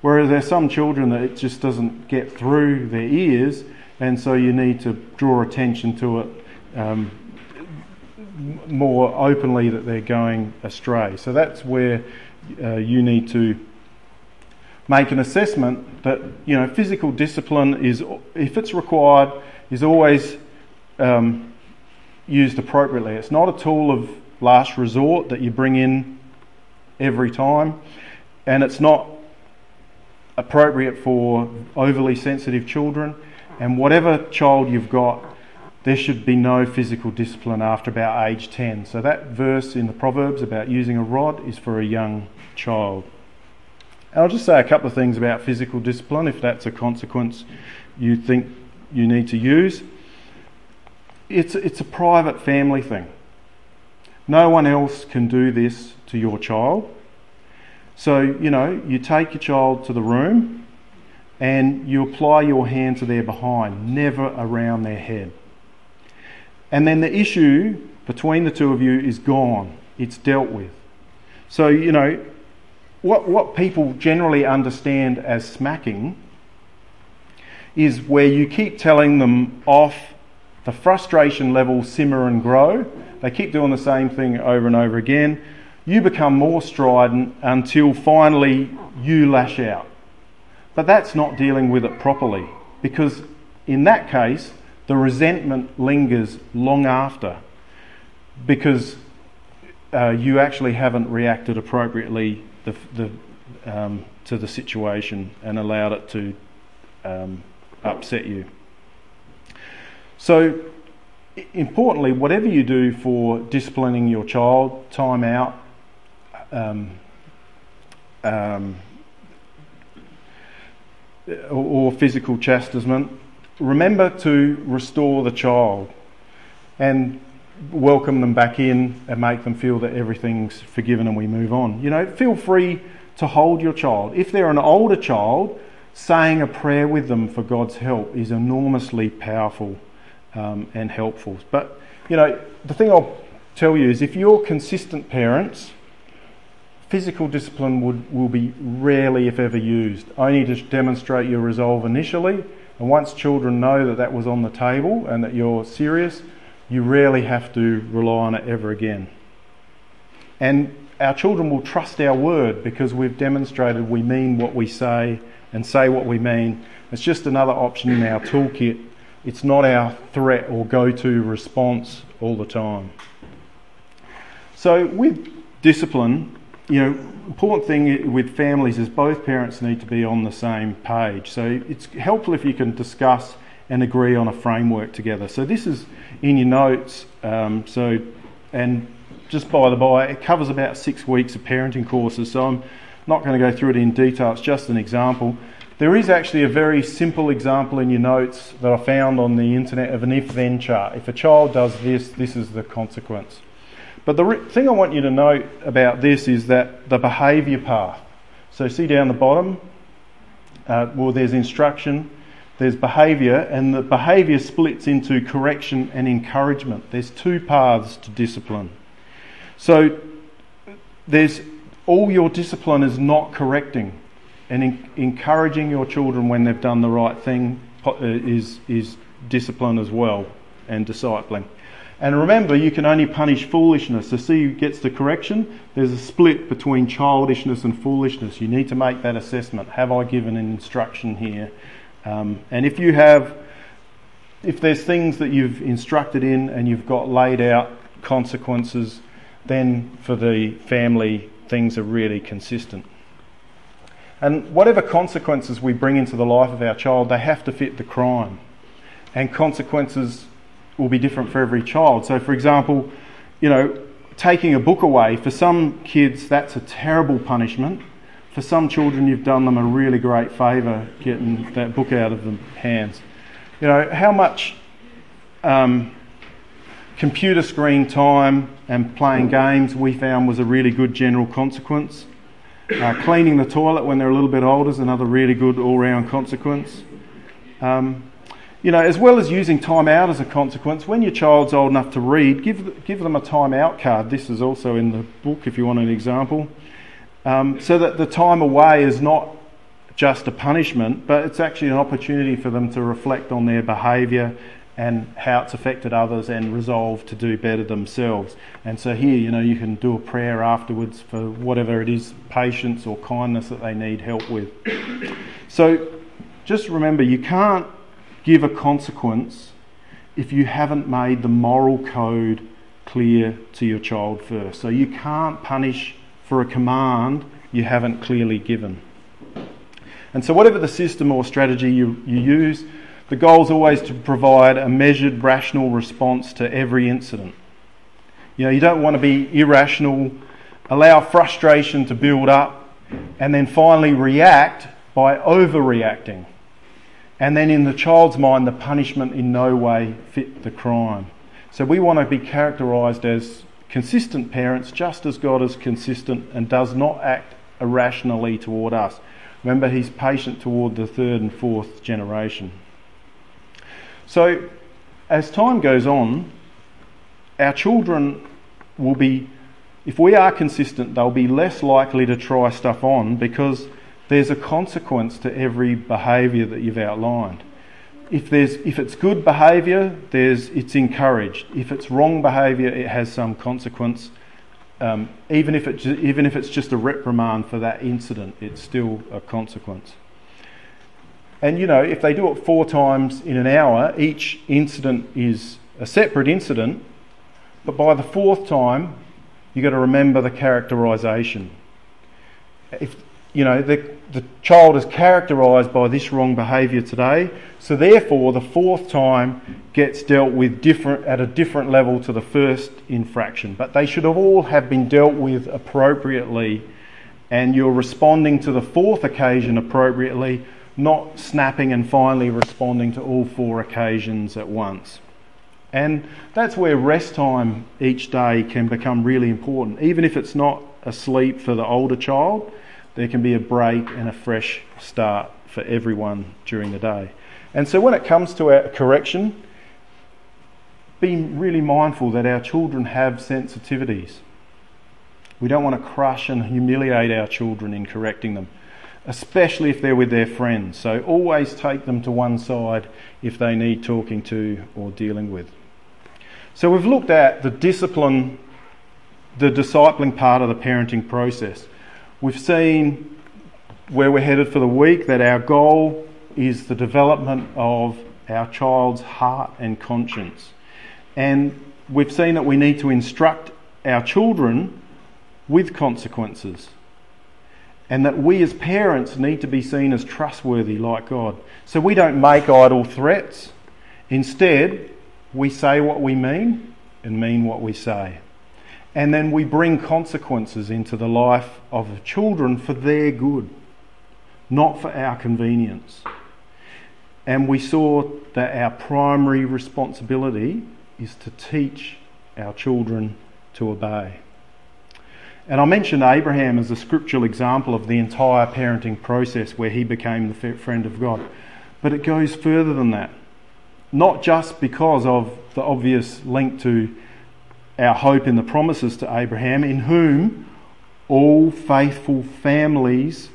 Whereas there's some children that it just doesn't get through their ears, and so you need to draw attention to it um, more openly that they're going astray. So that's where uh, you need to make an assessment that you know physical discipline is, if it's required, is always um, used appropriately. It's not a tool of last resort that you bring in every time, and it's not appropriate for overly sensitive children. And whatever child you've got, there should be no physical discipline after about age 10. So that verse in the Proverbs about using a rod is for a young child. I'll just say a couple of things about physical discipline if that's a consequence you think you need to use. It's, it's a private family thing. No one else can do this to your child. So, you know, you take your child to the room and you apply your hand to their behind, never around their head. And then the issue between the two of you is gone, it's dealt with. So, you know, what, what people generally understand as smacking is where you keep telling them off, the frustration levels simmer and grow. They keep doing the same thing over and over again you become more strident until finally you lash out. But that's not dealing with it properly because in that case, the resentment lingers long after because uh, you actually haven't reacted appropriately the, the, um, to the situation and allowed it to um, upset you. So, importantly, whatever you do for disciplining your child, time out, um, um, or physical chastisement, remember to restore the child and welcome them back in and make them feel that everything's forgiven and we move on. You know, feel free to hold your child. If they're an older child, saying a prayer with them for God's help is enormously powerful um, and helpful. But, you know, the thing I'll tell you is if you're consistent parents, physical discipline would, will be rarely, if ever, used, only to demonstrate your resolve initially. And once children know that that was on the table and that you're serious, you rarely have to rely on it ever again. And our children will trust our word because we've demonstrated we mean what we say and say what we mean. It's just another option in our toolkit. It's not our threat or go to response all the time. So, with discipline, you know, important thing with families is both parents need to be on the same page. So it's helpful if you can discuss and agree on a framework together. So this is in your notes. Um, so and just by the by, it covers about six weeks of parenting courses. So I'm not going to go through it in detail. It's just an example. There is actually a very simple example in your notes that I found on the internet of an if-then chart. If a child does this, this is the consequence. But the thing I want you to note about this is that the behaviour path. So, see down the bottom, uh, well, there's instruction, there's behaviour, and the behaviour splits into correction and encouragement. There's two paths to discipline. So, there's all your discipline is not correcting, and in, encouraging your children when they've done the right thing uh, is, is discipline as well and discipling. And remember, you can only punish foolishness. To see who gets the correction, there's a split between childishness and foolishness. You need to make that assessment. Have I given an instruction here? Um, and if you have, if there's things that you've instructed in and you've got laid out consequences, then for the family, things are really consistent. And whatever consequences we bring into the life of our child, they have to fit the crime. And consequences will be different for every child. So, for example, you know, taking a book away, for some kids, that's a terrible punishment. For some children, you've done them a really great favour getting that book out of their hands. You know, how much um, computer screen time and playing games we found was a really good general consequence. Uh, cleaning the toilet when they're a little bit older is another really good all round consequence. Um, you know, as well as using time out as a consequence, when your child's old enough to read, give, give them a time out card. This is also in the book if you want an example. Um, so that the time away is not just a punishment, but it's actually an opportunity for them to reflect on their behaviour and how it's affected others and resolve to do better themselves. And so here, you know, you can do a prayer afterwards for whatever it is, patience or kindness that they need help with. So just remember, you can't give a consequence if you haven't made the moral code clear to your child first. So you can't punish for a command you haven't clearly given. And so, whatever the system or strategy you, you use, the goal is always to provide a measured, rational response to every incident. You know, you don't want to be irrational, allow frustration to build up, and then finally react by overreacting. And then in the child's mind, the punishment in no way fit the crime. So we want to be characterised as consistent parents, just as God is consistent and does not act irrationally toward us. Remember, He's patient toward the third and fourth generation. So, as time goes on, our children will be, if we are consistent, they'll be less likely to try stuff on because there's a consequence to every behaviour that you've outlined. If, there's, if it's good behaviour, there's, it's encouraged. If it's wrong behaviour, it has some consequence. Um, even, if it, even if it's just a reprimand for that incident, it's still a consequence. And you know, if they do it four times in an hour, each incident is a separate incident, but by the fourth time, you've got to remember the characterisation. If you know the, the child is characterised by this wrong behaviour today, so therefore the fourth time gets dealt with different at a different level to the first infraction. But they should have all have been dealt with appropriately, and you're responding to the fourth occasion appropriately not snapping and finally responding to all four occasions at once. And that's where rest time each day can become really important. Even if it's not asleep for the older child, there can be a break and a fresh start for everyone during the day. And so when it comes to our correction, be really mindful that our children have sensitivities. We don't want to crush and humiliate our children in correcting them especially if they're with their friends. So always take them to one side if they need talking to or dealing with. So we've looked at the discipline, the discipling part of the parenting process. We've seen where we're headed for the week, that our goal is the development of our child's heart and conscience. And we've seen that we need to instruct our children with consequences and that we as parents need to be seen as trustworthy like God. So we don't make idle threats. Instead, we say what we mean and mean what we say. And then we bring consequences into the life of the children for their good, not for our convenience. And we saw that our primary responsibility is to teach our children to obey. And I mentioned Abraham as a scriptural example of the entire parenting process where he became the friend of God. But it goes further than that. Not just because of the obvious link to our hope in the promises to Abraham, in whom all faithful families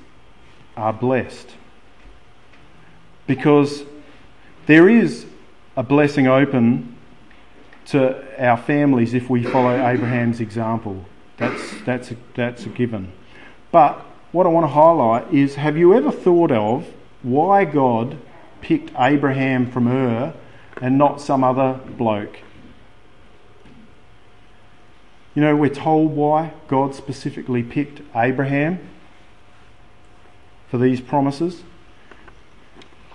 are blessed. Because there is a blessing open to our families if we follow Abraham's example. That's, that's, a, that's a given. But what I want to highlight is have you ever thought of why God picked Abraham from Ur and not some other bloke? You know, we're told why God specifically picked Abraham for these promises.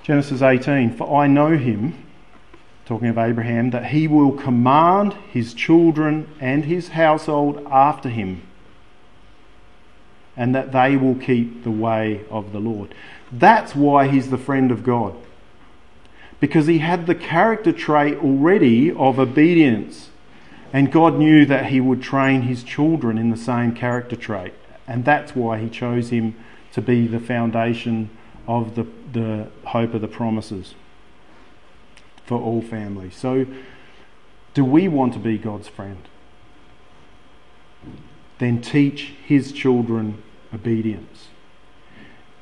Genesis 18 For I know him talking of Abraham, that he will command his children and his household after him, and that they will keep the way of the Lord. That's why he's the friend of God. Because he had the character trait already of obedience, and God knew that he would train his children in the same character trait. And that's why he chose him to be the foundation of the, the hope of the promises for all families. So, do we want to be God's friend? Then teach his children obedience.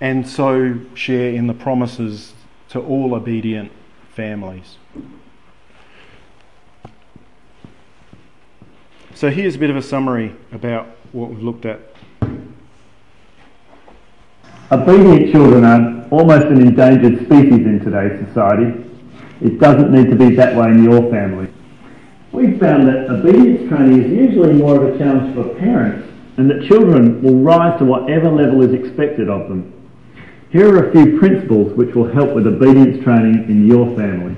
And so share in the promises to all obedient families. So here's a bit of a summary about what we've looked at. Obedient children are almost an endangered species in today's society. It doesn't need to be that way in your family. We've found that obedience training is usually more of a challenge for parents and that children will rise to whatever level is expected of them. Here are a few principles which will help with obedience training in your family.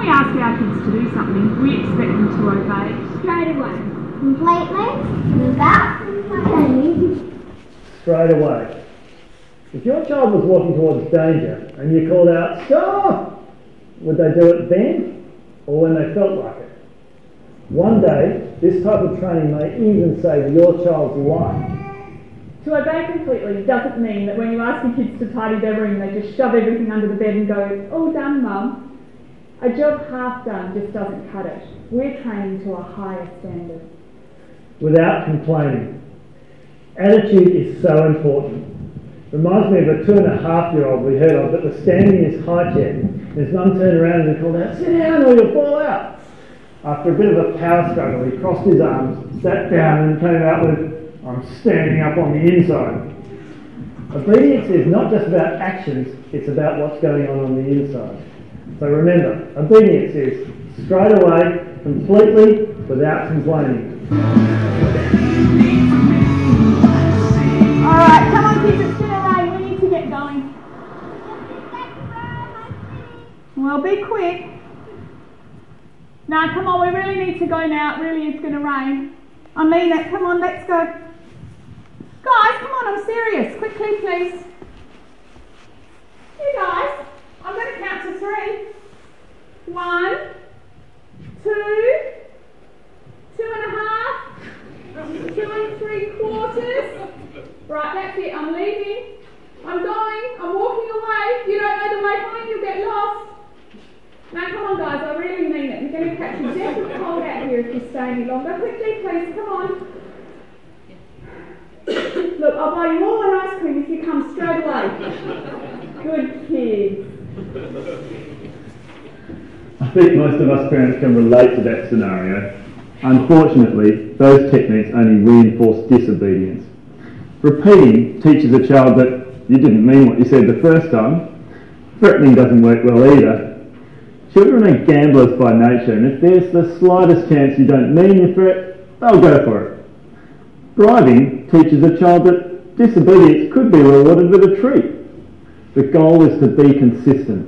When we ask our kids to do something, we expect them to obey. Straight away. Completely. Without complaining. Straight away. If your child was walking towards danger and you called out, stop, would they do it then or when they felt like it? One day, this type of training may even save your child's life. To obey completely doesn't mean that when you ask your kids to tidy their room, they just shove everything under the bed and go, all done, mum. A job half done just doesn't cut it. We're training to a higher standard. Without complaining. Attitude is so important. Reminds me of a two and a half year old we heard of that was standing in his high chair. His mum turned around and called out, Sit down or you'll fall out. After a bit of a power struggle, he crossed his arms, sat down, and came out with, I'm standing up on the inside. Obedience is not just about actions, it's about what's going on on the inside. So remember, obedience is straight away, completely, without complaining. Alright, come on kids, it's. We need to get going. Well, be quick. Now, come on, we really need to go now. It really is gonna rain. I mean it. Come on, let's go. Guys, come on, I'm serious. Quickly, please. You guys, I'm going to count to three. One, two, two and a half, two and three quarters. Right, that's it. I'm leaving. I'm going. I'm walking away. You don't know the way home, you'll get lost. Now, come on, guys, I really mean it. You're going to catch a death of cold out here if you stay any longer. Quickly, please, come on. Look, I'll buy you all an ice cream if you come straight away. Good kids. I think most of us parents can relate to that scenario. Unfortunately, those techniques only reinforce disobedience. Repeating teaches a child that you didn't mean what you said the first time. Threatening doesn't work well either. Children are gamblers by nature, and if there's the slightest chance you don't mean your threat, they'll go for it. Bribing teaches a child that disobedience could be rewarded with a treat. The goal is to be consistent.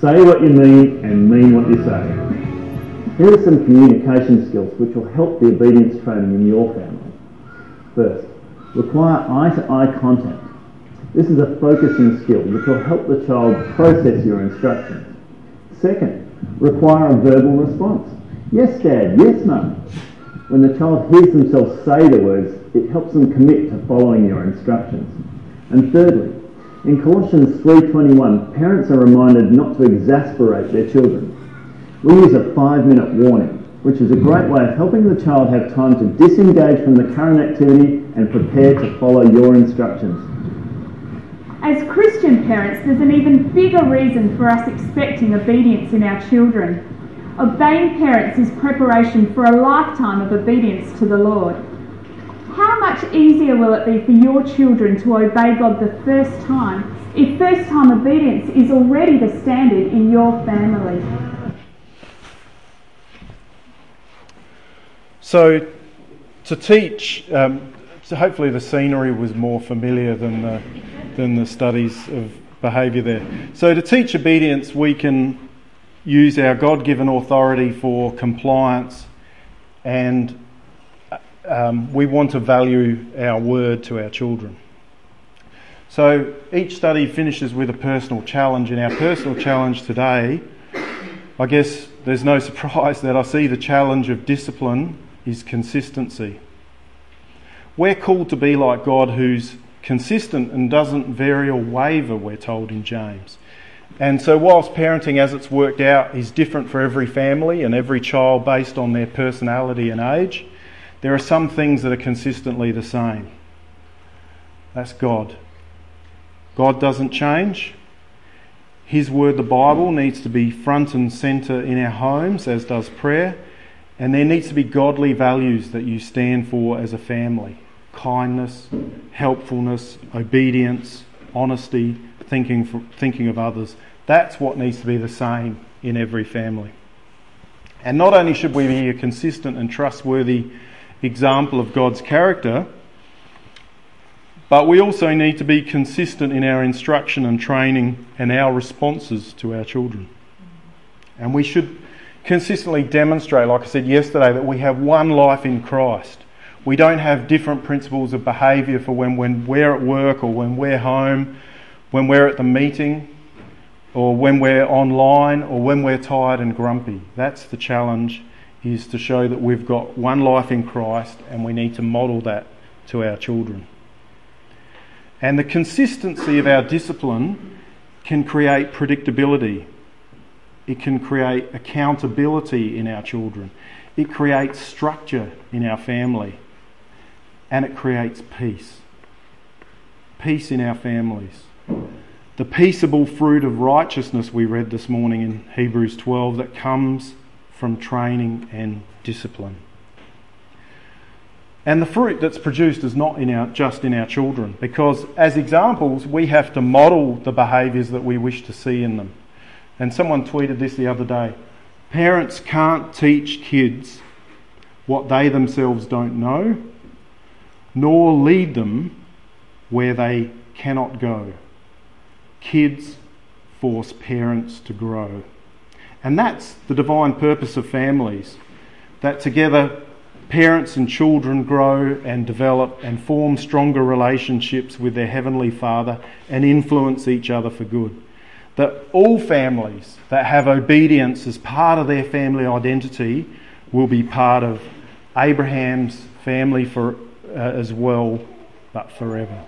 Say what you mean and mean what you say. Here are some communication skills which will help the obedience training in your family. First, require eye-to-eye contact. This is a focusing skill which will help the child process your instructions. Second, require a verbal response. Yes, Dad. Yes, Mum. When the child hears themselves say the words, it helps them commit to following your instructions. And thirdly, in Colossians 3.21, parents are reminded not to exasperate their children. We use a five-minute warning, which is a great way of helping the child have time to disengage from the current activity and prepare to follow your instructions. As Christian parents, there's an even bigger reason for us expecting obedience in our children. Obeying parents is preparation for a lifetime of obedience to the Lord. How much easier will it be for your children to obey God the first time if first time obedience is already the standard in your family? So, to teach, um, so hopefully the scenery was more familiar than the, than the studies of behaviour there. So, to teach obedience, we can use our God given authority for compliance and um, we want to value our word to our children. So each study finishes with a personal challenge, and our personal challenge today, I guess there's no surprise that I see the challenge of discipline is consistency. We're called to be like God who's consistent and doesn't vary or waver, we're told in James. And so, whilst parenting as it's worked out is different for every family and every child based on their personality and age, there are some things that are consistently the same. That's God. God doesn't change. His word, the Bible, needs to be front and centre in our homes, as does prayer. And there needs to be godly values that you stand for as a family kindness, helpfulness, obedience, honesty, thinking, for, thinking of others. That's what needs to be the same in every family. And not only should we be a consistent and trustworthy example of God's character, but we also need to be consistent in our instruction and training and our responses to our children. And we should consistently demonstrate, like I said yesterday, that we have one life in Christ. We don't have different principles of behaviour for when, when we're at work or when we're home, when we're at the meeting, or when we're online, or when we're tired and grumpy. That's the challenge, is to show that we've got one life in Christ and we need to model that to our children. And the consistency of our discipline can create predictability it can create accountability in our children. It creates structure in our family. And it creates peace. Peace in our families. The peaceable fruit of righteousness we read this morning in Hebrews 12 that comes from training and discipline. And the fruit that's produced is not in our, just in our children, because as examples, we have to model the behaviours that we wish to see in them. And someone tweeted this the other day parents can't teach kids what they themselves don't know, nor lead them where they cannot go. Kids force parents to grow. And that's the divine purpose of families that together parents and children grow and develop and form stronger relationships with their Heavenly Father and influence each other for good that all families that have obedience as part of their family identity will be part of Abraham's family for, uh, as well, but forever.